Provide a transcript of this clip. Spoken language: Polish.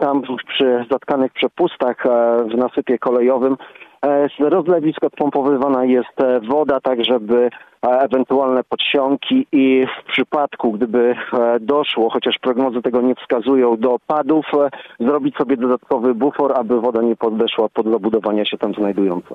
tam przy zatkanych przepustach e, w nasypie kolejowym e, z rozlewisk odpompowywana jest e, woda, tak żeby ewentualne podsiąki i w przypadku, gdyby doszło, chociaż prognozy tego nie wskazują, do opadów, zrobić sobie dodatkowy bufor, aby woda nie podeszła pod zabudowania się tam znajdujące.